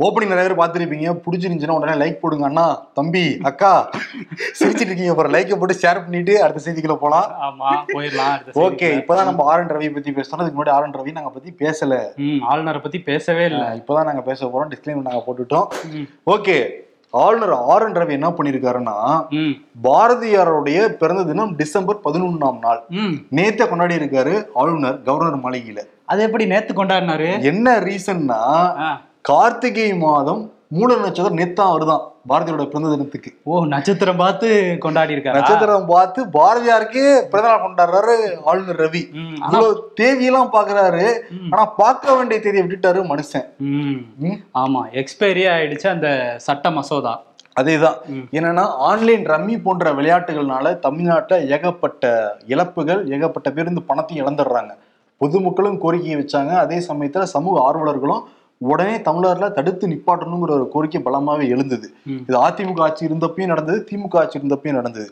Opening நிறைய பேர் பார்த்துருப்பீங்க. பிடிச்சிருந்துச்சுன்னா உடனே லைக் போடுங்க அண்ணா. தம்பி அக்கா சிரிச்சிட்டு இருக்கீங்க அப்புறம் லைக்கை போட்டு ஷேர் பண்ணிட்டு அடுத்த செய்திக்குள்ள போலாம். ஆமா போயிடலாம் அடுத்த ஓகே. இப்பதான் நம்ம ஆர் என் ரவி பத்தி பேசுறோம் அதுக்கு முன்னாடி ஆர் என் ரவி நாங்க பத்தி பேசல. ஆளுநரை பத்தி பேசவே இல்ல. இப்பதான் நாங்க பேச போறோம். டிஸ்கிளைமர் நாங்க போட்டுட்டோம். ஓகே ஆளுநர் ஆர் என் ரவி என்ன பண்ணிருக்காருன்னா பாரதியாருடைய பிறந்த தினம் டிசம்பர் பதினொன்னாம் நாள். நேத்த கொண்டாடி இருக்காரு ஆளுநர் கவர்னர் மாளிகையில. அது எப்படி நேத்து கொண்டாடினாரு? என்ன ரீசன்னா. கார்த்திகை மாதம் மூல நட்சத்திரம் நேத்தான் வருதான் பாரதியோட பிறந்த தினத்துக்கு. ஓ நட்சத்திரம் பார்த்து கொண்டாடி இருக்காரு நட்சத்திரம் பார்த்து பாரதியாருக்கே பிறந்தநாள் கொண்டாடுறாரு ஆளுநர் ரவி. இவ்வளவு தேதியெல்லாம் பாக்குறாரு. ஆனா பார்க்க வேண்டிய தேதியை விட்டுட்டாரு மனுஷன். ஆமா எக்ஸ்பைரி ஆயிடுச்சு அந்த சட்ட மசோதா. அதேதான். என்னன்னா ஆன்லைன் ரம்மி போன்ற விளையாட்டுகள்னால தமிழ்நாட்டுல ஏகப்பட்ட இழப்புகள் ஏகப்பட்ட பேர் இந்த பணத்தையும் இழந்துடுறாங்க. பொதுமக்களும் கோரிக்கையை வச்சாங்க. அதே சமயத்துல சமூக ஆர்வலர்களும் உடனே தமிழர்ல தடுத்து நிப்பாட்டணுங்கிற ஒரு கோரிக்கை பலமாவே எழுந்தது. இது அதிமுக ஆட்சி இருந்தப்பயும் நடந்தது திமுக ஆட்சி இருந்தப்பயும் நடந்தது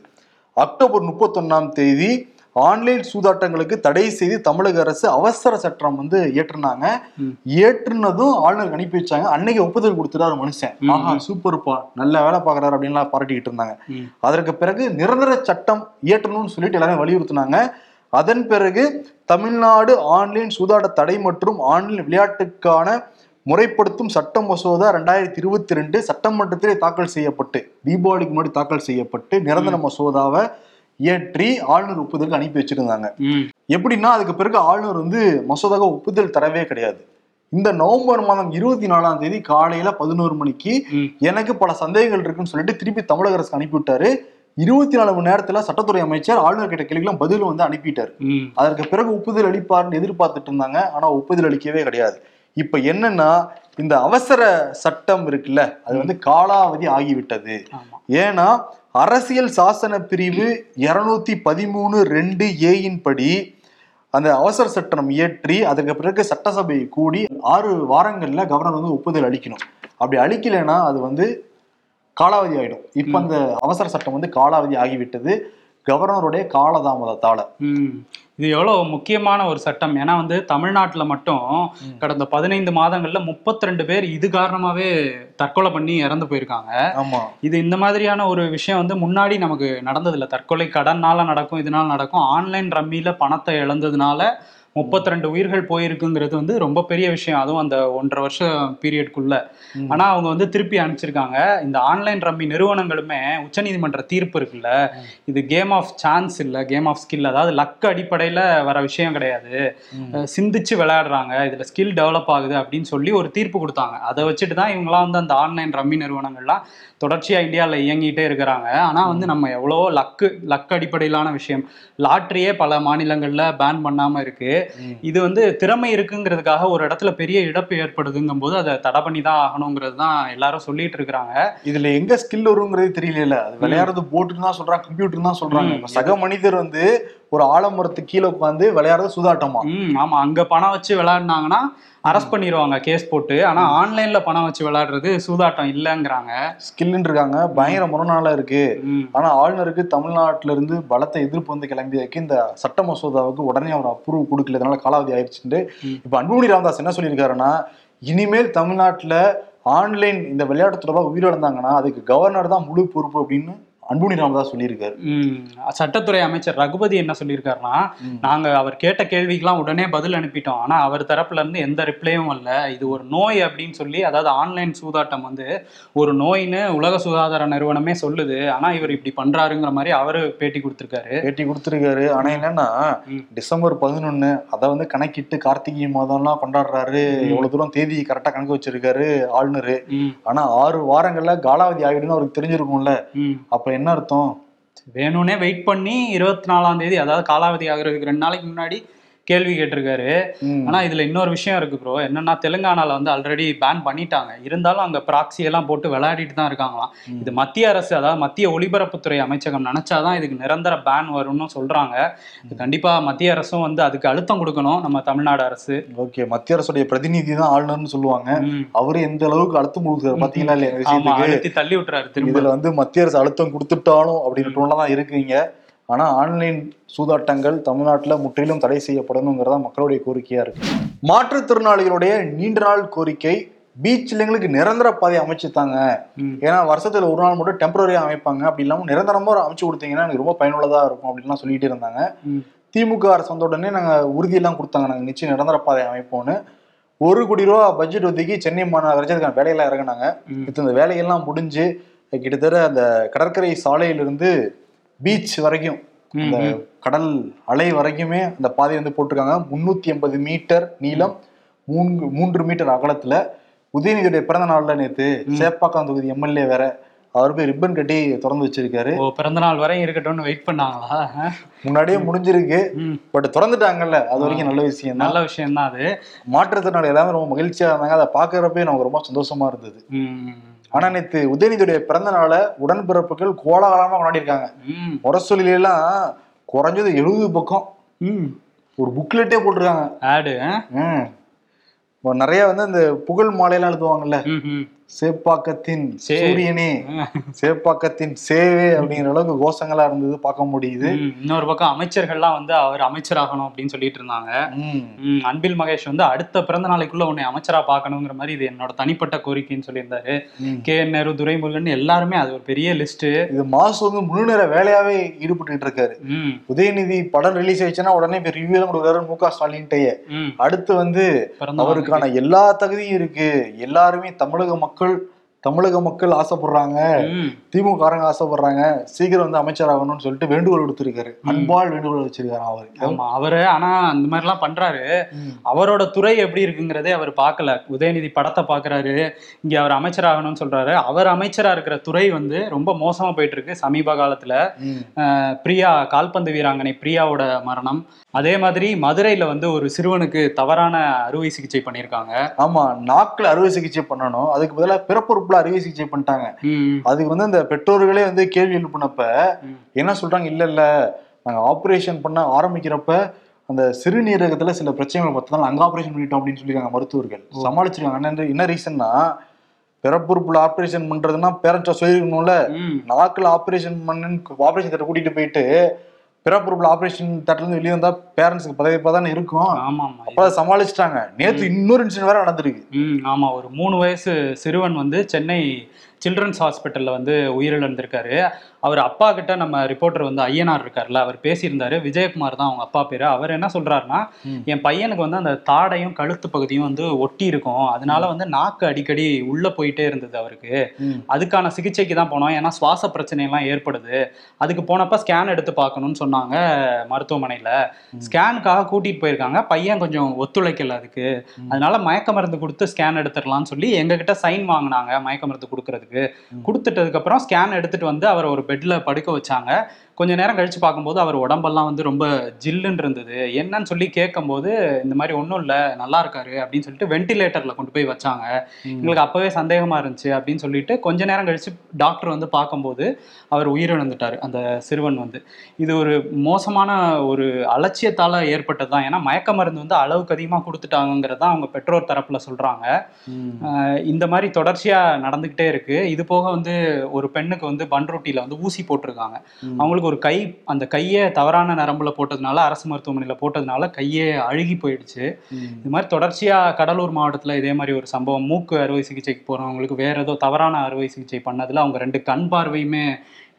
அக்டோபர் முப்பத்தொன்னாம் தேதி ஆன்லைன் சூதாட்டங்களுக்கு தடை செய்து தமிழக அரசு அவசர சட்டம் வந்து ஏற்றுனாங்க. ஏற்றுனதும் ஆளுநருக்கு அனுப்பி வச்சாங்க அன்னைக்கு ஒப்புதல் கொடுத்துட்டாரு மனுஷன். ஆஹா சூப்பர்ப்பா நல்ல வேலை பாக்குறாரு அப்படின்லாம் பாராட்டிக்கிட்டு இருந்தாங்க. அதற்கு பிறகு நிரந்தர சட்டம் இயற்றணும்னு சொல்லிட்டு எல்லாரும் வலியுறுத்தினாங்க அதன் பிறகு தமிழ்நாடு ஆன்லைன் சூதாட்ட தடை மற்றும் ஆன்லைன் விளையாட்டுக்கான முறைப்படுத்தும் சட்ட மசோதா ரெண்டாயிரத்தி இருபத்தி ரெண்டு சட்டமன்றத்திலே தாக்கல் செய்யப்பட்டு தீபாவளிக்கு முன்னாடி தாக்கல் செய்யப்பட்டு நிரந்தர மசோதாவை இயற்றி ஆளுநர் ஒப்புதலுக்கு அனுப்பி வச்சிருந்தாங்க. எப்படின்னா அதுக்கு பிறகு ஆளுநர் வந்து மசோதாவை ஒப்புதல் தரவே கிடையாது. இந்த நவம்பர் மாதம் இருபத்தி நாலாம் தேதி காலையில பதினோரு மணிக்கு. எனக்கு பல சந்தேகங்கள் இருக்குன்னு சொல்லிட்டு திருப்பி தமிழக அரசு அனுப்பிவிட்டாரு இருபத்தி நாலு மணி நேரத்துல சட்டத்துறை அமைச்சர் ஆளுநர் கிட்ட கேள்விகளும் பதிலும் வந்து அனுப்பிட்டாரு. அதற்கு பிறகு ஒப்புதல் அளிப்பார்னு எதிர்பார்த்துட்டு இருந்தாங்க. ஆனா ஒப்புதல் அளிக்கவே கிடையாது. இப்ப என்னன்னா இந்த அவசர சட்டம் இருக்குல்ல அது வந்து காலாவதி ஆகிவிட்டது. ஏன்னா அரசியல் சாசன பிரிவு இருநூத்தி பதிமூணு ரெண்டு ஏயின் படி அந்த அவசர சட்டம் இயற்றி அதுக்கு பிறகு சட்டசபை கூடி ஆறு வாரங்கள்ல கவர்னர் வந்து ஒப்புதல் அளிக்கணும். அப்படி அளிக்கலைன்னா அது வந்து காலாவதி ஆயிடும். இப்ப அந்த அவசர சட்டம் வந்து காலாவதி ஆகிவிட்டது. கவர்னருடைய காலதாமதத்தால. இது எவ்வளவு முக்கியமான ஒரு சட்டம். ஏன்னா வந்து தமிழ்நாட்டுல மட்டும். கடந்த பதினைந்து மாதங்கள்ல 32 பேர் இது காரணமாவே தற்கொலை பண்ணி இறந்து போயிருக்காங்க. ஆமா. இது இந்த மாதிரியான ஒரு விஷயம் வந்து முன்னாடி நமக்கு நடந்ததில்ல. தற்கொலை கடன்னால நடக்கும் இதனால நடக்கும். ஆன்லைன் ரம்மியில பணத்தை இழந்ததுனால 32 உயிர்கள் போயிருக்குங்கிறது வந்து ரொம்ப பெரிய விஷயம். அதுவும் அந்த ஒன்றரை வருஷம் பீரியட்குள்ள. ஆனா அவங்க வந்து திருப்பி அனுப்பிச்சிருக்காங்க. இந்த ஆன்லைன் ரம்மி நிறுவனங்களுமே உச்சநீதிமன்ற தீர்ப்பு இருக்குல்ல. இது கேம் ஆஃப் சான்ஸ் இல்ல கேம் ஆஃப் ஸ்கில் அதாவது லக் அடிப்படையில வர விஷயம் கிடையாது. சிந்திச்சு விளையாடுறாங்க. இதுல ஸ்கில் டெவலப் ஆகுது அப்படின்னு சொல்லி ஒரு தீர்ப்பு கொடுத்தாங்க. அதை வச்சுட்டு தான் இவங்களாம் வந்து அந்த ஆன்லைன் ரம்மி நிறுவனங்கள்லாம் தொடர்ச்சியா இந்தியாவில் இயங்கிட்டே இருக்கிறாங்க. ஆனா வந்து நம்ம எவ்வளவோ லக்கு லக் அடிப்படையிலான விஷயம். லாட்ரியே பல மாநிலங்கள்ல பேன் பண்ணாம இருக்கு. ம். இது வந்து திறமை இருக்குங்கிறதுக்காக ஒரு இடத்துல பெரிய இழப்பு ஏற்படுதுங்கும் போது அதை தடை பண்ணி தான் ஆகணுங்கிறது தான் எல்லாரும் சொல்லிட்டு இருக்கிறாங்க. இதுல எங்க ஸ்கில் வருங்கிறது தெரியல அது விளையாடுறது போட்டுன்னு தான் சொல்றாங்க கம்ப்யூட்டர் தான் சொல்றாங்க. சக மனிதர் வந்து ஒரு ஆலமரத்துக்கு கீழே உட்காந்து விளையாடுறது சூதாட்டமா? ஆமா. அங்க பணம் வச்சு விளையாடினாங்கன்னா அரெஸ்ட் பண்ணிடுவாங்க கேஸ் போட்டு. ஆனா ஆன்லைன்ல பணம் வச்சு விளையாடுறது சூதாட்டம் இல்லைங்கிறாங்க. ஸ்கில்னு இருக்காங்க பயங்கர முரணால இருக்கு. ம். ஆனா ஆளுநருக்கு தமிழ்நாட்டுல இருந்து பலத்த எதிர்ப்பு வந்து கிளம்பியதுக்கு இந்த சட்ட மசோதாவுக்கு உடனே அவர் அப்ரூவ் கொடுக்கல. இதனால காலாவதி ஆயிடுச்சுட்டு. இப்ப அன்புமணி ராமதாஸ் என்ன சொல்லியிருக்காருன்னா இனிமேல் தமிழ்நாட்டுல ஆன்லைன் இந்த விளையாட்டு தொடர்பாக உயிரிழந்தாங்கன்னா அதுக்கு கவர்னர் தான் முழு பொறுப்பு அப்படின்னு அன்புமணி ராமதாஸ் சொல்லியிருக்காரு. சட்டத்துறை அமைச்சர் ரகுபதி என்ன சொல்லியிருக்காருன்னா. நாங்க அவர் கேட்ட கேள்விக்கெல்லாம் உடனே பதில் அனுப்பிட்டோம். ஆனா அவர் தரப்புல இருந்து எந்த ரிப்ளையும் வரல. இது ஒரு நோய் அப்படின்னு சொல்லி அதாவது ஆன்லைன் சூதாட்டம் வந்து ஒரு நோயின்னு உலக சுகாதார நிறுவனமே சொல்லுது. ஆனா இவர் இப்படி பண்றாருங்கிற மாதிரி அவரு பேட்டி கொடுத்திருக்காரு. பேட்டி கொடுத்துருக்காரு. ஆனா என்னன்னா. டிசம்பர் பதினொன்னு அதை வந்து கணக்கிட்டு கார்த்திகை மாதம்லாம் கொண்டாடுறாரு. ம். எவ்வளவு தூரம் தேதி கரெக்டா கணக்கு வச்சிருக்காரு ஆளுநரு. ஆனா ஆறு வாரங்கள்ல காலாவதி ஆகிடுன்னு அவருக்கு தெரிஞ்சிருக்கும்ல. அப்ப என்ன அர்த்தம்? வேணும்னே வெயிட் பண்ணி இருபத்தி நாலாம் தேதி அதாவது காலாவதி ஆகிறதுக்கு ரெண்டு நாளைக்கு முன்னாடி கேள்வி கேட்டிருக்காரு. ஆனா இதுல இன்னொரு விஷயம் இருக்கு ப்ரோ என்னன்னா தெலுங்கானால வந்து ஆல்ரெடி பேன் பண்ணிட்டாங்க. இருந்தாலும் அங்க ப்ராக்சி எல்லாம் போட்டு விளையாடிட்டு தான் இருக்காங்களாம். இது மத்திய அரசு அதாவது மத்திய ஒலிபரப்புத்துறை அமைச்சகம் நினைச்சாதான் இதுக்கு நிரந்தர பேன் வரும்னு சொல்றாங்க. கண்டிப்பா மத்திய அரசும் வந்து அதுக்கு அழுத்தம் கொடுக்கணும். நம்ம தமிழ்நாடு அரசு. ஓகே மத்திய அரசுடைய பிரதிநிதி தான் ஆளுநர்னு சொல்லுவாங்க. அவரு எந்த அளவுக்கு அழுத்தம் கொடுக்குறாரு பாத்தீங்களா இல்லையா? தள்ளி விட்டுறாரு இதுல வந்து மத்திய அரசு அழுத்தம் கொடுத்துட்டாலும் அப்படின்னு டோன்ல தான் இருக்கீங்க ஆனா ஆன்லைன் சூதாட்டங்கள் தமிழ்நாட்டுல முற்றிலும் தடை செய்யப்படணுங்கிறதா மக்களுடைய கோரிக்கையா இருக்கு. மாற்றுத்திறனாளிகளுடைய நீண்ட நாள் கோரிக்கை பீச்ல எங்களுக்கு நிரந்தர பாதை அமைச்சுத்தாங்க. ஏன்னா வருஷத்துல ஒரு நாள் மட்டும் டெம்பரரியா அமைப்பாங்க. அப்படி இல்லாம நிரந்தரமா ஒரு அமைச்சு கொடுத்தீங்கன்னா எனக்கு ரொம்ப பயனுள்ளதா இருக்கும் அப்படின்லாம் சொல்லிட்டு இருந்தாங்க. திமுக அரசு வந்த உடனே நாங்க உறுதியெல்லாம் கொடுத்தாங்க. நாங்க நிச்சயம் நிரந்தர பாதை அமைப்போம்னு. ஒரு கோடி ரூபா பட்ஜெட் ஒதுக்கி சென்னை மாநகராட்சி அதுக்கான வேலையெல்லாம் இறங்குனாங்க. இப்போ இந்த வேலையெல்லாம் முடிஞ்சு கிட்டத்தட்ட அந்த கடற்கரை சாலையிலிருந்து பீச் வரைக்கும் அந்த ம். கடல் அலை வரைக்குமே அந்த பாதை வந்து போட்டிருக்காங்க. முன்னூத்தி எண்பது மீட்டர் நீளம் மூன்று மூன்று மீட்டர் அகலத்துல உதயநிதியுடைய பிறந்த நாள்ல நேத்து சேப்பாக்கம் தொகுதி எம்எல்ஏ வேற அவர் போய் ரிப்பன் கட்டி திறந்து வச்சிருக்காரு. பிறந்த நாள் வரையும் இருக்கட்டும்னு வெயிட் பண்ணாங்களா? முன்னாடியே முடிஞ்சிருக்கு. பட் திறந்துட்டாங்கல்ல அது வரைக்கும் நல்ல விஷயம் நல்ல விஷயம் தான் அது. மாற்றுத்திறனாளி எல்லாமே ரொம்ப மகிழ்ச்சியா இருந்தாங்க. அதை பாக்குறப்பே நமக்கு ரொம்ப சந்தோஷமா இருந்தது. ஆனா நேத்து உதயநிதியுடைய பிறந்த நாளை உடன்பிறப்புகள் கோலாகலமா கொண்டாடி இருக்காங்க ம். முரசொலியில எல்லாம் குறைஞ்சது எழுபது பக்கம் ம். ஒரு புக்லெட்டே போட்டிருக்காங்க ஆடு நிறைய வந்து அந்த புகழ் மாலையெல்லாம் எழுதுவாங்கல்ல. சேப்பாக்கத்தின். சூரியனே. சேப்பாக்கத்தின் சேவே அப்படிங்கிற அளவுக்கு கோஷங்களா இருந்தது பார்க்க முடியுது. இன்னொரு பக்கம் அமைச்சர்கள்லாம் வந்து அவர் அமைச்சராகணும் அப்படின்னு சொல்லிட்டு இருந்தாங்க. அன்பில் மகேஷ் வந்து அடுத்த பிறந்த நாளைக்குள்ள உன்னை அமைச்சரா பார்க்கணுங்கிற மாதிரி இது என்னோட தனிப்பட்ட கோரிக்கைன்னு சொல்லியிருந்தாரு. கே என் நேரு துரைமுருகன் எல்லாருமே அது ஒரு பெரிய லிஸ்ட் இது மாசு வந்து முழு நேர வேலையாவே ஈடுபட்டு இருக்காரு. உதயநிதி படம் ரிலீஸ் ஆயிடுச்சுன்னா உடனே இப்ப ரிவ்யூ எல்லாம் கொடுக்குறாரு மு க ஸ்டாலின்ட்டே அடுத்து வந்து அவருக்கான எல்லா தகுதியும் இருக்கு. எல்லாருமே தமிழக மக்கள் மக்கள் தமிழக மக்கள் ஆசைப்படுறாங்க. திமுக காரங்க ஆசைப்படுறாங்க. சீக்கிரம் வந்து அமைச்சராகணும்னு சொல்லிட்டு வேண்டுகோள் கொடுத்திருக்காரு அன்பால் வேண்டுகோள் வச்சிருக்காரு அவரு. ஆமா அவரு ஆனா அந்த மாதிரி எல்லாம் பண்றாரு அவரோட துறை எப்படி இருக்குங்கிறதே அவர் பார்க்கல. உதயநிதி படத்தை பாக்குறாரு இங்க அவர் அமைச்சராகணும்னு சொல்றாரு. அவர் அமைச்சரா இருக்கிற துறை வந்து ரொம்ப மோசமா போயிட்டு இருக்கு சமீப காலத்துல. பிரியா கால்பந்து வீராங்கனை பிரியாவோட மரணம். அதே மாதிரி மதுரையில வந்து ஒரு சிறுவனுக்கு தவறான அறுவை சிகிச்சை பண்ணியிருக்காங்க. ஆமா நாக்குல அறுவை சிகிச்சை பண்ணணும். அதுக்கு பதிலா பிறப்புறுப்புல அறுவை சிகிச்சை பண்ணிட்டாங்க அதுக்கு வந்து அந்த பெற்றோர்களே வந்து கேள்வி எழுப்பினப்ப. என்ன சொல்றாங்க? இல்ல இல்ல. நாங்க ஆபரேஷன் பண்ண ஆரம்பிக்கிறப்ப அந்த சிறுநீரகத்துல சில பிரச்சனைகள் பார்த்ததால அங்க ஆபரேஷன் பண்ணிட்டோம் அப்படின்னு சொல்லியிருக்காங்க மருத்துவர்கள். சமாளிச்சிருக்காங்க. என்ன ரீசன்னா பிறப்புறுப்புல ஆபரேஷன் பண்றதுன்னா பேரண்ட்ஸா சொல்லிருக்கணும்ல. நாக்குல ஆபரேஷன் பண்ணுன்னு ஆபரேஷன் தேட்டர் கூட்டிட்டு போயிட்டு பிறப்புறுப்புல ஆபரேஷன் தேட்டர்ல இருந்து வெளியே வந்தா பேரண்ட்ஸ்க்கு பதவிப்பா தானே இருக்கும். ஆமா ஆமா அப்ப அதை சமாளிச்சிட்டாங்க. நேத்து இன்னொரு இன்சிடென்ட் வேற நடந்திருக்கு. ம் ஆமா ஒரு மூணு வயசு சிறுவன் வந்து சென்னை சில்ட்ரன்ஸ் ஹாஸ்பிட்டல்ல வந்து உயிரிழந்திருக்காரு. அவர் அப்பா கிட்ட நம்ம ரிப்போர்ட்டர் வந்து ஐயனார் இருக்கார்ல அவர் பேசியிருந்தாரு. விஜயகுமார் தான் அவங்க அப்பா பேரு. அவர் என்ன சொல்றாருன்னா. என் பையனுக்கு வந்து அந்த தாடையும் கழுத்து பகுதியும் வந்து ஒட்டி இருக்கும். அதனால வந்து நாக்கு அடிக்கடி உள்ள போயிட்டே இருந்தது அவருக்கு. அதுக்கான சிகிச்சைக்கு தான் போனோம். ஏன்னா சுவாச பிரச்சனை எல்லாம் ஏற்படுது. அதுக்கு போனப்ப ஸ்கேன் எடுத்து பார்க்கணும்னு சொன்னாங்க மருத்துவமனையில. ஸ்கேனுக்காக கூட்டிட்டு போயிருக்காங்க. பையன் கொஞ்சம் ஒத்துழைக்கல அதுக்கு. அதனால மயக்க மருந்து கொடுத்து ஸ்கேன் எடுத்துடலாம்னு சொல்லி எங்ககிட்ட சைன் வாங்கினாங்க. மயக்க மருந்து கொடுக்கறதுக்கு. கொடுத்துட்டதுக்கு அப்புறம் ஸ்கேன் எடுத்துட்டு வந்து அவர் ஒரு பெட்ல படுக்க வச்சாங்க. கொஞ்ச நேரம் கழிச்சு பார்க்கும்போது அவர் உடம்பெல்லாம் வந்து ரொம்ப ஜில்லுன்னு இருந்தது என்னன்னு சொல்லி கேட்கும்போது இந்த மாதிரி ஒன்றும் இல்லை நல்லா இருக்காரு அப்படின்னு சொல்லிட்டு வென்டிலேட்டர்ல கொண்டு போய் வச்சாங்க. எங்களுக்கு அப்பவே சந்தேகமா இருந்துச்சு அப்படின்னு சொல்லிட்டு கொஞ்ச நேரம் கழிச்சு டாக்டர் வந்து பார்க்கும்போது அவர் உயிரிழந்துட்டாரு அந்த சிறுவன் வந்து. இது ஒரு மோசமான ஒரு அலட்சியத்தால ஏற்பட்டது தான். ஏன்னா மயக்க மருந்து வந்து அளவுக்கு அதிகமா கொடுத்துட்டாங்கிறது தான் அவங்க பெற்றோர் தரப்புல. ஆஹ் இந்த மாதிரி தொடர்ச்சியா நடந்துகிட்டே இருக்கு. இது போக வந்து ஒரு பெண்ணுக்கு வந்து பன்ருட்டியில வந்து ஊசி போட்டிருக்காங்க. ம். அவங்களுக்கு ஒரு கை அந்த கையை தவறான நரம்புல போட்டதுனால அரசு மருத்துவமனையில போட்டதுனால கையே அழுகி போயிடுச்சு. இது மாதிரி தொடர்ச்சியா கடலூர் மாவட்டத்துல இதே மாதிரி ஒரு சம்பவம். மூக்கு அறுவை சிகிச்சைக்கு போறவங்களுக்கு வேற ஏதோ தவறான அறுவை சிகிச்சை பண்ணதுல அவங்க ரெண்டு கண் பார்வையுமே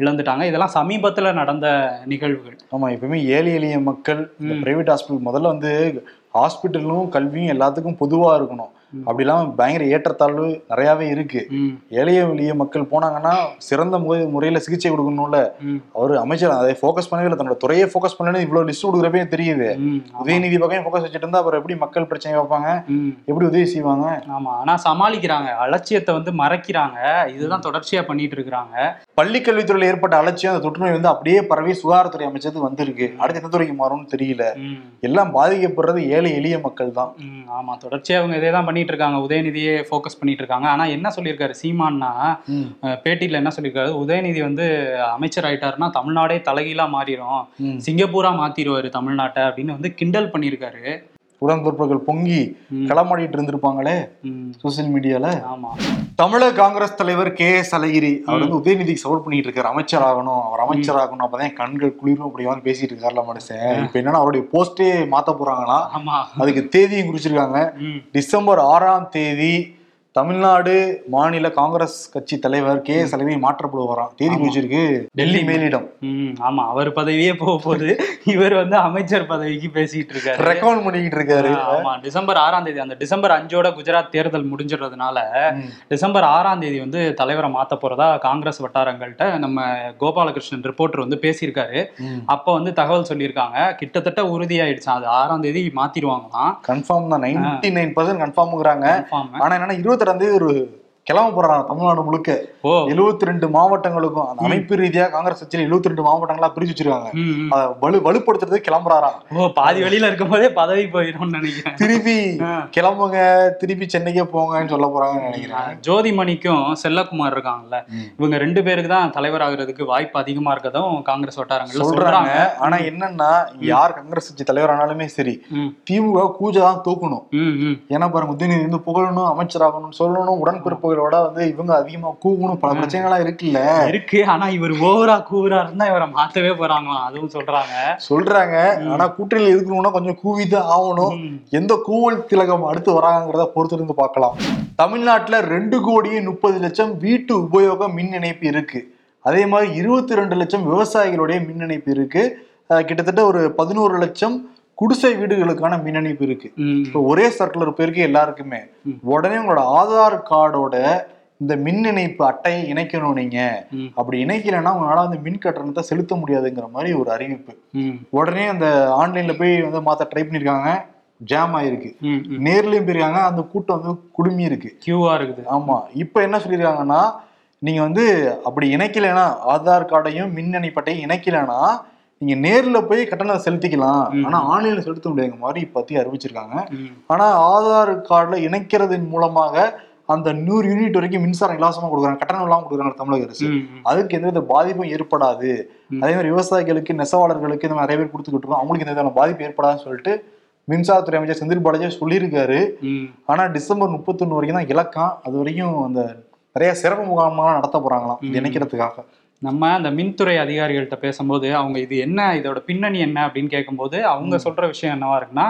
இழந்துட்டாங்க. இதெல்லாம் சமீபத்துல நடந்த நிகழ்வுகள். ஆமா எப்பவுமே ஏழை எளிய மக்கள் பிரைவேட் ஹாஸ்பிட்டல் முதல்ல வந்து ஹாஸ்பிட்டலும் கல்வியும் எல்லாத்துக்கும் பொதுவா இருக்கணும். அப்படி இல்லாம பயங்கர ஏற்றத்தாழ்வு நிறையவே இருக்கு. எளிய எளிய மக்கள் போனாங்கன்னா சிறந்த முறை- முறையில சிகிச்சை கொடுக்கணும்ல. அவர் அமைச்சர் அதை ஃபோக்கஸ் பண்ணவே இல்லை. தன்னோட துறையை ஃபோக்கஸ் பண்ணலன்னு இவ்வளவு லிஸ்ட் கொடுக்குறப்பே தெரியுது. உதயநிதி பக்கம் ஃபோக்கஸ் வச்சுட்டு இருந்தா அப்புறம் எப்படி மக்கள் பிரச்சனை வைப்பாங்க. எப்படி உதவி செய்வாங்க? ஆமா. ஆனா சமாளிக்கிறாங்க. அலட்சியத்தை வந்து மறைக்கிறாங்க. இதுதான் தொடர்ச்சியா பண்ணிட்டு இருக்கிறாங்க. பள்ளி கல்வித்துறையில ஏற்பட்ட அலட்சியம் அந்த தொற்று நோய் வந்து அப்படியே பரவி சுகாதாரத்துறை அமைச்சது வந்திருக்கு. அடுத்து எந்த துறைக்கு மாறும்னு தெரியல. எல்லாம் பாதிக்கப்படுறது ஏழை எளிய மக்கள் தான். ஆமா. தொடர்ச்சியா அவங்க இதே தான் பண்ணிட்டு இருக்காங்க உதயநிதியே ஃபோக்கஸ் பண்ணிட்டு இருக்காங்க ஆனா என்ன சொல்லியிருக்காரு சீமான்னா பேட்டியில என்ன சொல்லியிருக்காரு? உதயநிதி வந்து அமைச்சர் ஆயிட்டாருன்னா தமிழ்நாடே தலைகீழா மாறிடும். சிங்கப்பூரா மாத்திருவாரு தமிழ்நாட்டை அப்படின்னு வந்து கிண்டல் பண்ணியிருக்காரு. உடன்பிறப்புகள் பொங்கி. களமாடிட்டு இருந்திருப்பாங்களே? சோசியல் மீடியால? ஆமா. தமிழக காங்கிரஸ் தலைவர் கே எஸ் அழகிரி அவர் வந்து உதயநிதிக்கு சப்போர்ட் பண்ணிட்டு இருக்காரு. அமைச்சர் ஆகணும் அவர் அமைச்சர் ஆகணும் அப்பதான் கண்கள் குளிரும் அப்படி வந்து பேசிட்டு இருக்காருல மனுஷன். இப்ப என்னன்னா அவருடைய போஸ்டே மாத்த போறாங்களா அதுக்கு தேதியும் குறிச்சிருக்காங்க. டிசம்பர் ஆறாம் தேதி தமிழ்நாடு மாநில காங்கிரஸ் கட்சி தலைவர் கே எஸ் அழகிரி மாற்றப்படுவாராம். தேதி குறிச்சிருக்கு டெல்லி மேலிடம். ஆமா. அவர் பதவியே போக போகுது. இவர் வந்து அமைச்சர் பதவிக்கு பேசிட்டு இருக்காரு. ரெக்கமெண்ட் பண்ணிக்கிட்டு இருக்காரு. ஆமா. டிசம்பர் ஆறாம் தேதி அந்த டிசம்பர் அஞ்சோட குஜராத் தேர்தல் முடிஞ்சிடுறதுனால. டிசம்பர் ஆறாம் தேதி வந்து தலைவரை மாத்த போறதா காங்கிரஸ் வட்டாரங்கள்ட்ட நம்ம கோபாலகிருஷ்ணன் ரிப்போர்ட்டர் வந்து பேசியிருக்காரு. அப்ப வந்து தகவல் சொல்லியிருக்காங்க. கிட்டத்தட்ட உறுதியாயிடுச்சான் அது ஆறாம் தேதி மாத்திருவாங்களாம் கன்ஃபார்ம் தான். நைன்டி நைன் பர்சன்ட் கன்ஃபார்ம்ங்கிறாங்க Confirm. ஆனா என்னன்னா இருபத்தி தேதி ஒரு கிளம்ப போறாங்க தமிழ்நாடு முழுக்க. எழுபத்தி ரெண்டு மாவட்டங்களுக்கும் அந்த அமைப்பு ரீதியா காங்கிரஸ் கட்சியில எழுபத்தி ரெண்டு மாவட்டங்களா பிரிச்சு வச்சிருக்காங்க. அதை வலு வலுப்படுத்துறதுக்கு கிளம்புறாராம் ஓ பாதி வெளியில இருக்கும் போதே பதவி போயிடும்னு நினைக்கிறேன். திருப்பி. கிளம்புங்க திருப்பி சென்னைக்கே போங்கன்னு சொல்ல போறாங்கன்னு நினைக்கிறேன். ஜோதிமணிக்கும் செல்லக்குமார் இருக்காங்கல்ல. இவங்க ரெண்டு பேருக்கு தான் தலைவர் ஆகுறதுக்கு வாய்ப்பு அதிகமா இருக்கதும் காங்கிரஸ் வட்டாரங்கள்ல சொல்றாங்க. ஆனா என்னன்னா யார் காங்கிரஸ் கட்சி தலைவர் ஆனாலுமே சரி திமுக கூஜை தான் தூக்கணும். ஏன்னா பாருங்க உதயநிதி வந்து புகழணும் அமைச்சராகணும் சொல்லணும் உடன்பிறப்புகளோட வந்து இவங்க அதிகமா கூவணும். பல பிரச்சனைகளா இருக்குல்ல. இருக்கு. ஆனா இவர் ஓவரா கூவரா இருந்தா இவரை மாத்தவே போறாங்களாம். அதுவும் சொல்றாங்க. சொல்றாங்க. ஆனா கூட்டணியில் இருக்கணும்னா கொஞ்சம் கூவிதான் ஆகணும். எந்த கூவல் திலகம் அடுத்து வராங்கிறத பொறுத்திருந்து பார்க்கலாம். தமிழ்நாட்டுல ரெண்டு கோடியே முப்பது லட்சம் வீட்டு உபயோக மின் இணைப்பு இருக்கு. அதே மாதிரி இருபத்தி ரெண்டு லட்சம் விவசாயிகளுடைய மின் இணைப்பு இருக்கு. கிட்டத்தட்ட ஒரு பதினோரு லட்சம் குடிசை வீடுகளுக்கான மின் இணைப்பு இருக்கு இப்போ ஒரே சர்க்குலர் பேருக்கு எல்லாருக்குமே. உடனே உங்களோட ஆதார் கார்டோட இந்த மின் இணைப்பு அட்டையை இணைக்கணும் நீங்க. அப்படி இணைக்கலைன்னா உங்களால வந்து மின் கட்டணத்தை செலுத்த முடியாதுங்கிற மாதிரி ஒரு அறிவிப்பு. உடனே அந்த ஆன்லைன்ல போய் வந்து மாத்த ட்ரை பண்ணிருக்காங்க. ஜாம் ஆயிருக்கு. நேர்லயும் போயிருக்காங்க. அந்த கூட்டம் வந்து குடுமி இருக்கு. கியூவா இருக்குது. ஆமா. இப்ப என்ன சொல்லியிருக்காங்கன்னா நீங்க வந்து அப்படி இணைக்கலைன்னா ஆதார் கார்டையும் மின் இணைப்பட்டையும் இணைக்கலைன்னா நீங்க நேர்ல போய் கட்டணம் செலுத்திக்கலாம். ஆனா ஆன்லைன்ல செலுத்த முடியாத மாதிரி பத்தி அறிவிச்சிருக்காங்க. ஆனா ஆதார் கார்டுல இணைக்கிறதன் மூலமாக அந்த நூறு யூனிட் வரைக்கும் மின்சாரம் இலவசமா கொடுக்குறாங்க. கட்டணம் இல்லாம கொடுக்குறாங்க தமிழக அரசு. அதுக்கு எந்தவித பாதிப்பும் ஏற்படாது. அதே மாதிரி விவசாயிகளுக்கு நெசவாளர்களுக்கு இந்த நிறைய பேர் கொடுத்துக்கிட்டு இருக்கோம். அவங்களுக்கு எந்த விதமான பாதிப்பு ஏற்படாதுன்னு சொல்லிட்டு மின்சாரத்துறை அமைச்சர் செந்தில் பாலாஜி சொல்லியிருக்காரு. ஆனா டிசம்பர் முப்பத்தொன்னு வரைக்கும் தான் இலக்கம் அது வரைக்கும் அந்த நிறைய சிறப்பு முகாம்லாம் நடத்த போறாங்களாம். இணைக்கிறதுக்காக. நம்ம அந்த மின்துறை அதிகாரிகள்கிட்ட பேசும்போது அவங்க இது என்ன? இதோட பின்னணி என்ன? அப்படின்னு கேட்கும்போது அவங்க சொல்ற விஷயம் என்னவா இருக்குன்னா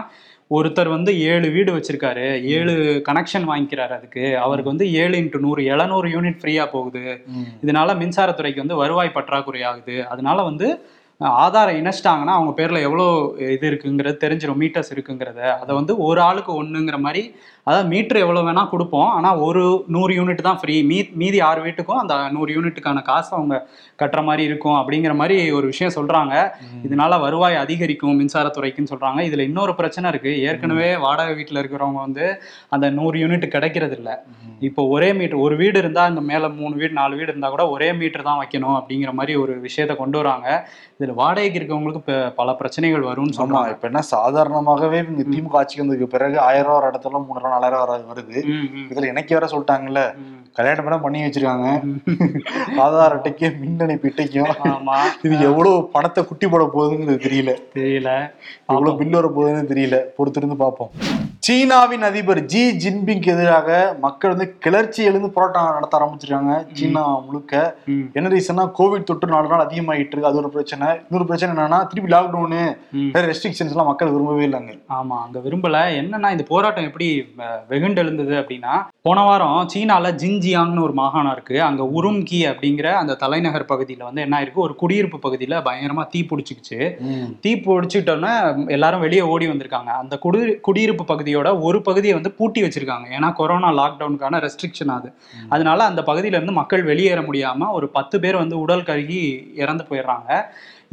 ஒருத்தர் வந்து ஏழு வீடு வச்சிருக்காரு. ஏழு கனெக்ஷன் வாங்கிக்கிறாரு அதுக்கு. அவருக்கு வந்து ஏழு இன்ட்டு நூறு எழுநூறு யூனிட் ஃப்ரீயா போகுது. இதனால மின்சாரத்துறைக்கு வந்து வருவாய் பற்றாக்குறை ஆகுது. அதனால வந்து ஆதாரம் இணைச்சிட்டாங்கன்னா அவங்க பேர்ல எவ்வளோ இது இருக்குங்கிறது தெரிஞ்சிடும் மீட்டர்ஸ் இருக்குங்கிறத. அதை வந்து ஒரு ஆளுக்கு ஒண்ணுங்கிற மாதிரி அதாவது மீட்டர் எவ்வளோ வேணா கொடுப்போம். ஆனால் ஒரு நூறு யூனிட் தான் ஃப்ரீ மீ மீதி ஆறு வீட்டுக்கும் அந்த நூறு யூனிட்டுக்கான காசு அவங்க கட்டுற மாதிரி இருக்கும் அப்படிங்கிற மாதிரி ஒரு விஷயம் சொல்றாங்க. இதனால வருவாய் அதிகரிக்கும் மின்சாரத்துறைக்குன்னு சொல்றாங்க. இதுல இன்னொரு பிரச்சனை இருக்கு. ஏற்கனவே வாடகை வீட்டில் இருக்கிறவங்க வந்து அந்த நூறு யூனிட் கிடைக்கிறது இல்ல. இப்போ ஒரே மீட்டர் ஒரு வீடு இருந்தா இந்த மேல மூணு வீடு நாலு வீடு இருந்தா கூட ஒரே மீட்டர் தான் வைக்கணும் அப்படிங்கிற மாதிரி ஒரு விஷயத்த கொண்டு வராங்க. இதுல வாடகைக்கு இருக்கவங்களுக்கு ப- பல பிரச்சனைகள் வரும்னு சொல்றாங்க. இப்ப என்ன சாதாரணமாகவே திமுக ஆட்சிக்கு வந்ததுக்கு பிறகு ஆயிரம் ரூபா இடத்துல மூணாயிரம் நாலாயிரம் வர- வருது. இதுல இணைக்க வர சொல்லிட்டாங்கல்ல. கல்யாணம் எல்லாம் பண்ணி வச்சிருக்காங்க. ஆதார் அட்டைக்கும் மின் இணைப்பு இட்டைக்கும் ஆமா. இது எவ்வளவு பணத்தை குட்டி போட போகுதுங்கிறது தெரியல. தெரியல. எவ்வளவு பில் வர போகுதுன்னு தெரியல. பொறுத்திருந்து பார்ப்போம். சீனாவின் அதிபர் ஜி ஜின்பிங்க்கு எதிராக மக்கள் வந்து கிளர்ச்சி எழுந்து போராட்டம் நடத்த ஆரம்பிச்சிருக்காங்க. சீனா முழுக்க. என்ன ரீசன்னா கோவிட் தொற்று நாலு நாள் அதிகமாயிட்டு இருக்கு. அது ஒரு பிரச்சனை. இன்னொரு பிரச்சனை என்னன்னா திருப்பி லாக்டவுனு ரெஸ்ட்ரிக்ஷன்ஸ் எல்லாம் மக்கள் விரும்பவே இல்லைங்க ஆமா அங்க விரும்பல. என்னன்னா இந்த போராட்டம் எப்படி வெகுண்டு எழுந்தது அப்படின்னா போன வாரம் சீனால ஜின்ஜியாங்னு ஒரு மாகாணம் இருக்கு. அங்க உரும்கி அப்படிங்கிற அந்த தலைநகர் பகுதியில வந்து என்ன இருக்கு ஒரு குடியிருப்பு பகுதியில பயங்கரமா தீ பிடிச்சிக்கிச்சு. தீ பிடிச்சிட்டோன்னே எல்லாரும் வெளியே ஓடி வந்திருக்காங்க. அந்த குடி குடியிருப்பு பகுதியோட ஒரு பகுதியை வந்து பூட்டி வச்சிருக்காங்க. ஏன்னா கொரோனா லாக்டவுனுக்கான ரெஸ்ட்ரிக்ஷன் அது. அதனால அந்த பகுதியில இருந்து மக்கள் வெளியேற முடியாம ஒரு பத்து பேர் வந்து உடல் கருகி இறந்து போயிடுறாங்க.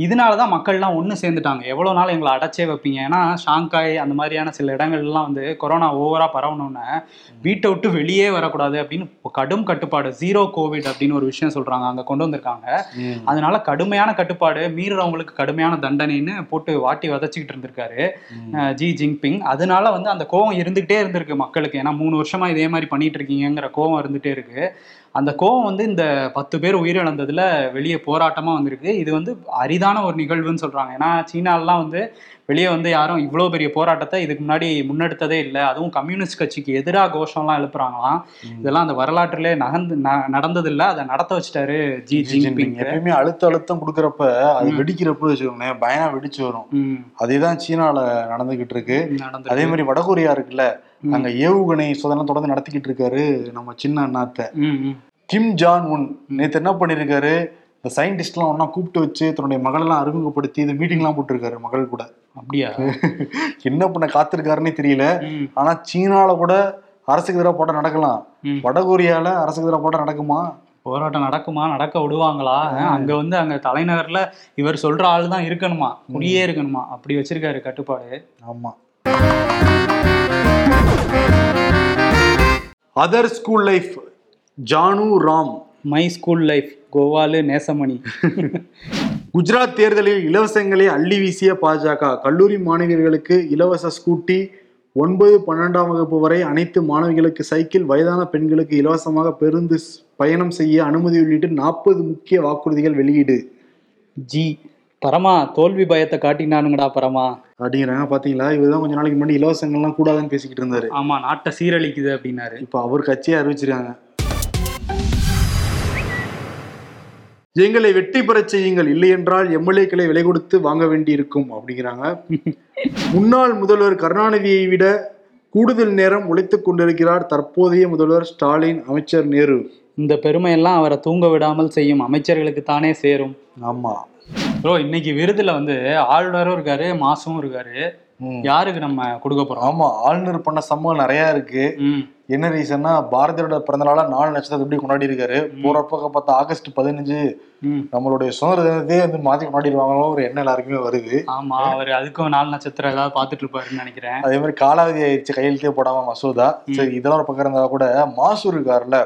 இதனால தான் மக்கள்லாம் ஒன்று சேர்ந்துட்டாங்க. எவ்வளோ நாள் எங்களை அடைச்சே வைப்பீங்க? ஏன்னா ஷாங்காய் அந்த மாதிரியான சில இடங்கள்லாம் வந்து கொரோனா ஓவராக பரவணுன்னே வீட்டை விட்டு வெளியே வரக்கூடாது அப்படின்னு கடும் கட்டுப்பாடு. ஜீரோ கோவிட் அப்படின்னு ஒரு விஷயம் சொல்றாங்க. அங்கே கொண்டு வந்திருக்காங்க. அதனால கடுமையான கட்டுப்பாடு மீறுறவங்களுக்கு கடுமையான தண்டனைன்னு போட்டு வாட்டி வதச்சிக்கிட்டு இருந்திருக்காரு. Xi Jinping. அதனால வந்து அந்த கோவம் இருந்துகிட்டே இருந்திருக்கு மக்களுக்கு. ஏன்னா மூணு வருஷமா இதே மாதிரி பண்ணிட்டு இருக்கீங்கங்கிற கோவம் இருந்துட்டே இருக்கு. அந்த கோவம் வந்து இந்த பத்து பேர் உயிரிழந்ததுல வெளியே போராட்டமா வந்திருக்கு. இது வந்து அரிதான ஒரு நிகழ்வுன்னு சொல்றாங்க. ஏன்னா சீனாலலாம் வந்து வெளியே வந்து யாரும் இவ்வளோ பெரிய போராட்டத்தை இதுக்கு முன்னாடி முன்னெடுத்ததே இல்லை. அதுவும் கம்யூனிஸ்ட் கட்சிக்கு எதிராக கோஷம்லாம் எழுப்புறாங்களாம். இதெல்லாம் அந்த வரலாற்றிலே நகர்ந்து நடந்ததில்ல. அதை நடத்த வச்சிட்டாரு ஜி ஜின்பிங். எப்பயுமே அழுத்த அழுத்தம் கொடுக்கறப்ப அது வெடிக்கிறப்ப வச்சுக்கோங்களேன் பயனா வெடிச்சு வரும். ம், அதேதான் சீனால நடந்துகிட்டு இருக்கு. அதே மாதிரி வடகொரியா இருக்குல்ல அங்க ஏவுகணை சோதனை தொடர்ந்து நடத்திக்கிட்டு இருக்காரு நம்ம சின்ன அண்ணாத்த. கிம் ஜான் உன் நேத்து என்ன பண்ணிருக்காரு? இந்த சயின்டிஸ்ட்லாம் ஒண்ணா கூப்பிட்டு வச்சு தன்னுடைய மகளெல்லாம் அறிமுகப்படுத்தி இந்த மீட்டிங்லாம் போட்டிருக்காரு மகள் கூட. அப்படியா? என்ன பண்ண காத்திருக்காருன்னே தெரியல. ஆனா சீனால கூட அரசுக்கு எதிராக போட்டா நடக்கலாம். வடகொரியால அரசுக்கு எதிராக போட்டா நடக்குமா? போராட்டம் நடக்குமா? நடக்க விடுவாங்களா? அங்க வந்து அங்க தலைநகர்ல இவர் சொல்ற ஆள் தான் இருக்கணுமா குடியே இருக்கணுமா? அப்படி வச்சிருக்காரு கட்டுப்பாடு. ஆமா. Other school life Janu Ram my school life Govalu Nesamani Gujarat தேர்தலில் இலவசங்களை அள்ளி வீசிய பாஜக. கல்லூரி மாணவியர்களுக்கு இலவச ஸ்கூட்டி ஒன்பது பன்னெண்டாம் வகுப்பு வரை அனைத்து மாணவிகளுக்கு சைக்கிள் வயதான பெண்களுக்கு இலவசமாக பேருந்து பயணம் செய்ய அனுமதி உள்ளிட்டு நாற்பது முக்கிய வாக்குறுதிகள் வெளியீடு. ஜி பரமா தோல்வி பயத்தை காட்டினானுங்கடா பரமா. அப்படிங்கிறாங்க பாத்தீங்களா? இவர்தான் கொஞ்ச நாளைக்கு முன்னாடி இலவசங்கள்லாம் கூடாதுன்னு பேசிக்கிட்டு இருந்தாரு. ஆமா நாட்டை சீரழிக்குது அப்படின்னாரு. இப்ப அவர் கட்சியை அறிவிச்சிருக்காங்க. எங்களை வெற்றி பெறச் செய்யுங்கள். இல்லை என்றால் எம்எல்ஏக்களை விலை கொடுத்து வாங்க வேண்டியிருக்கும் அப்படிங்கிறாங்க. முன்னாள் முதல்வர் கருணாநிதியை விட கூடுதல் நேரம் உழைத்துக் கொண்டிருக்கிறார் தற்போதைய முதல்வர் ஸ்டாலின் அமைச்சர் நேரு. இந்த பெருமையெல்லாம் அவரை தூங்க விடாமல் செய்யும். அமைச்சர்களுக்கு தானே சேரும். ஆமா. ப்ரோ இன்னைக்கு விருதுல வந்து ஆளுநரும் இருக்காரு மாசும் இருக்காரு. யாருக்கு நம்ம கொடுக்க போறோம்? ஆமா ஆளுநர் பண்ண சம்பவம் நிறைய இருக்கு. என்ன ரீசன்னா பாரதியோட பிறந்த நாளா நாலு நட்சத்திரத்தை எப்படி கொண்டாடி இருக்காரு? போற பக்கம் பார்த்தா ஆகஸ்ட் பதினஞ்சு நம்மளுடைய சுதந்திர தினத்தையே வந்து மாத்தி கொண்டாடிடுவாங்களோ ஒரு எண்ணம் எல்லாருக்குமே வருது. ஆமா அவர் அதுக்கும் நாலு நட்சத்திரம் ஏதாவது பார்த்துட்டு இருப்பாருன்னு நினைக்கிறேன். அதே மாதிரி காலாவதி ஆயிடுச்சு கையெழுத்தே போடாம மசோதா. சரி இதெல்லாம் ஒரு பக்கம் இருந்தா கூட மாசூர் இருக்காருல்ல.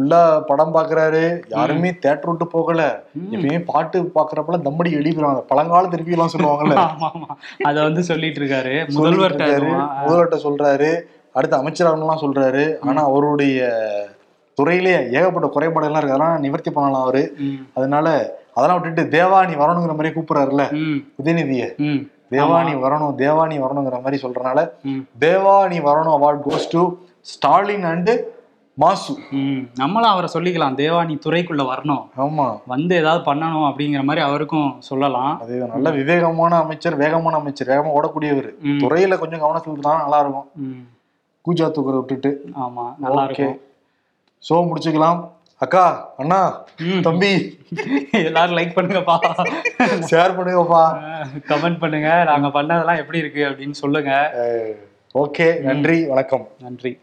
ஃபுல்லா படம் பாக்குறாரு. யாருமே தேட்டர் விட்டு போகல. எப்பயுமே பாட்டு பாக்குறப்பெல்லாம் தம்மடி எழுதிடுவாங்க பழங்கால திருப்பி எல்லாம் சொல்லுவாங்கல்ல அத வந்து சொல்லிட்டு இருக்காரு. முதல்வர்கிட்ட முதல்வர்கிட்ட சொல்றாரு. அடுத்து அமைச்சரவங்கலாம் சொல்றாரு. ஆனா அவருடைய துறையிலே ஏகப்பட்ட குறைபாடுகள்லாம் இருக்கு. அதெல்லாம் நிவர்த்தி பண்ணலாம் அவரு. அதனால அதெல்லாம் விட்டுட்டு தேவானி வரணுங்கிற மாதிரி கூப்பிடுறாருல்ல. உதயநிதிய. ம், தேவானி வரணும் தேவானி வரணுங்கிற மாதிரி சொல்றனால ம், தேவானி வரணும் award goes to Stalin and மாசு. நம்மளும் அவரை சொல்லிக்கலாம். தேவானி துறைக்குள்ள வரணும். ஆமா. வந்து ஏதாவது பண்ணணும் அப்படிங்கிற மாதிரி அவருக்கும் சொல்லலாம். அது நல்ல விவேகமான அமைச்சர் வேகமான அமைச்சர் வேகமா ஓடக்கூடியவர். துறையில கொஞ்சம் கவனம் செலுத்தினா நல்லா இருக்கும். கூஜா தூக்கரை விட்டுட்டு. ஆமா நல்லா இருக்கும். ஷோ முடிச்சுக்கலாம். அக்கா அண்ணா. தம்பி. எல்லாரும் லைக் பண்ணுங்கப்பா. ஷேர் பண்ணுங்கப்பா. கமெண்ட் பண்ணுங்க. நாங்க பண்ணதெல்லாம் எப்படி இருக்கு அப்படின்னு சொல்லுங்க. ஓகே. நன்றி. வணக்கம். நன்றி.